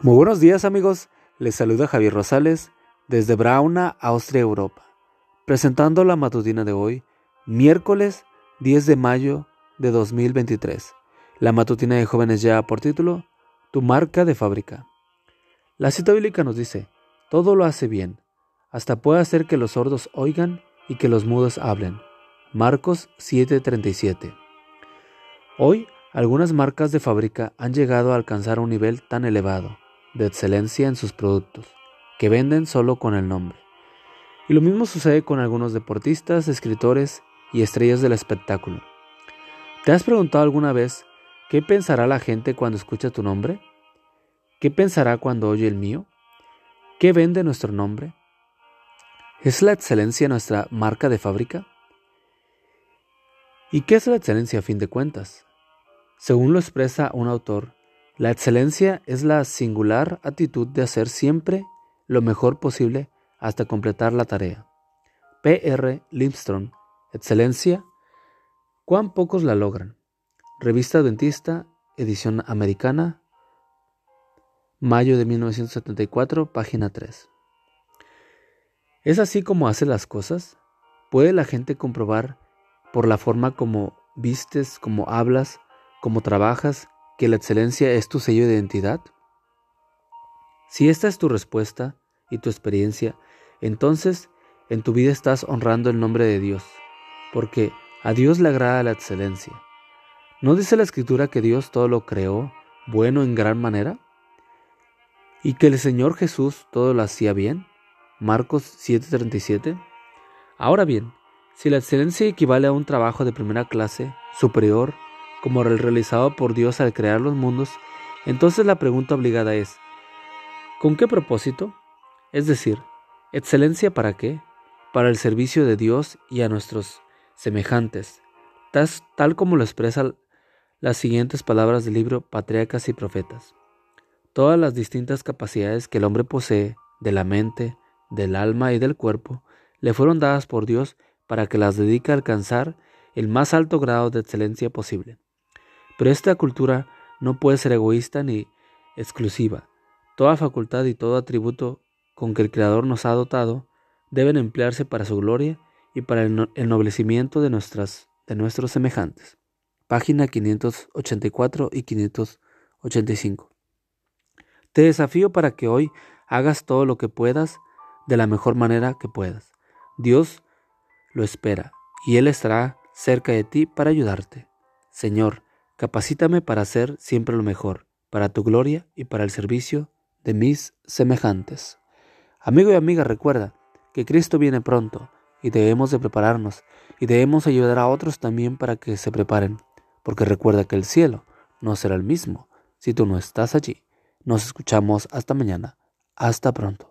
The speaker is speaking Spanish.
Muy buenos días amigos, les saluda Javier Rosales desde Brauna, Austria, Europa, presentando la matutina de hoy, miércoles 10 de mayo de 2023. La matutina de jóvenes ya por título, Tu marca de fábrica. La cita bíblica nos dice, todo lo hace bien, hasta puede hacer que los sordos oigan y que los mudos hablen. Marcos 7:37. Hoy, algunas marcas de fábrica han llegado a alcanzar un nivel tan elevado de excelencia en sus productos, que venden solo con el nombre. Y lo mismo sucede con algunos deportistas, escritores y estrellas del espectáculo. ¿Te has preguntado alguna vez qué pensará la gente cuando escucha tu nombre? ¿Qué pensará cuando oye el mío? ¿Qué vende nuestro nombre? ¿Es la excelencia nuestra marca de fábrica? ¿Y qué es la excelencia a fin de cuentas? Según lo expresa un autor, la excelencia es la singular actitud de hacer siempre lo mejor posible hasta completar la tarea. P.R. Lindstrom, Excelencia, cuán pocos la logran. Revista Adventista, edición americana, mayo de 1974, página 3. ¿Es así como hace las cosas? ¿Puede la gente comprobar por la forma como vistes, como hablas, como trabajas, que la excelencia es tu sello de identidad? Si esta es tu respuesta y tu experiencia, entonces en tu vida estás honrando el nombre de Dios, porque a Dios le agrada la excelencia. ¿No dice la escritura que Dios todo lo creó bueno en gran manera? ¿Y que el Señor Jesús todo lo hacía bien? Marcos 7:37. Ahora bien, si la excelencia equivale a un trabajo de primera clase, superior, como el realizado por Dios al crear los mundos, entonces la pregunta obligada es, ¿con qué propósito? Es decir, ¿excelencia para qué? Para el servicio de Dios y a nuestros semejantes, tal, como lo expresan las siguientes palabras del libro Patriarcas y Profetas. Todas las distintas capacidades que el hombre posee, de la mente, del alma y del cuerpo, le fueron dadas por Dios para que las dedique a alcanzar el más alto grado de excelencia posible. Pero esta cultura no puede ser egoísta ni exclusiva. Toda facultad y todo atributo con que el Creador nos ha dotado deben emplearse para su gloria y para el ennoblecimiento de, nuestras, de nuestros semejantes. Página 584 y 585. Te desafío para que hoy hagas todo lo que puedas de la mejor manera que puedas. Dios lo espera y Él estará cerca de ti para ayudarte. Señor, Capacítame para hacer siempre lo mejor, para tu gloria y para el servicio de mis semejantes. Amigo y amiga, recuerda que Cristo viene pronto y debemos de prepararnos y debemos ayudar a otros también para que se preparen, porque recuerda que el cielo no será el mismo si tú no estás allí. Nos escuchamos hasta mañana. Hasta pronto.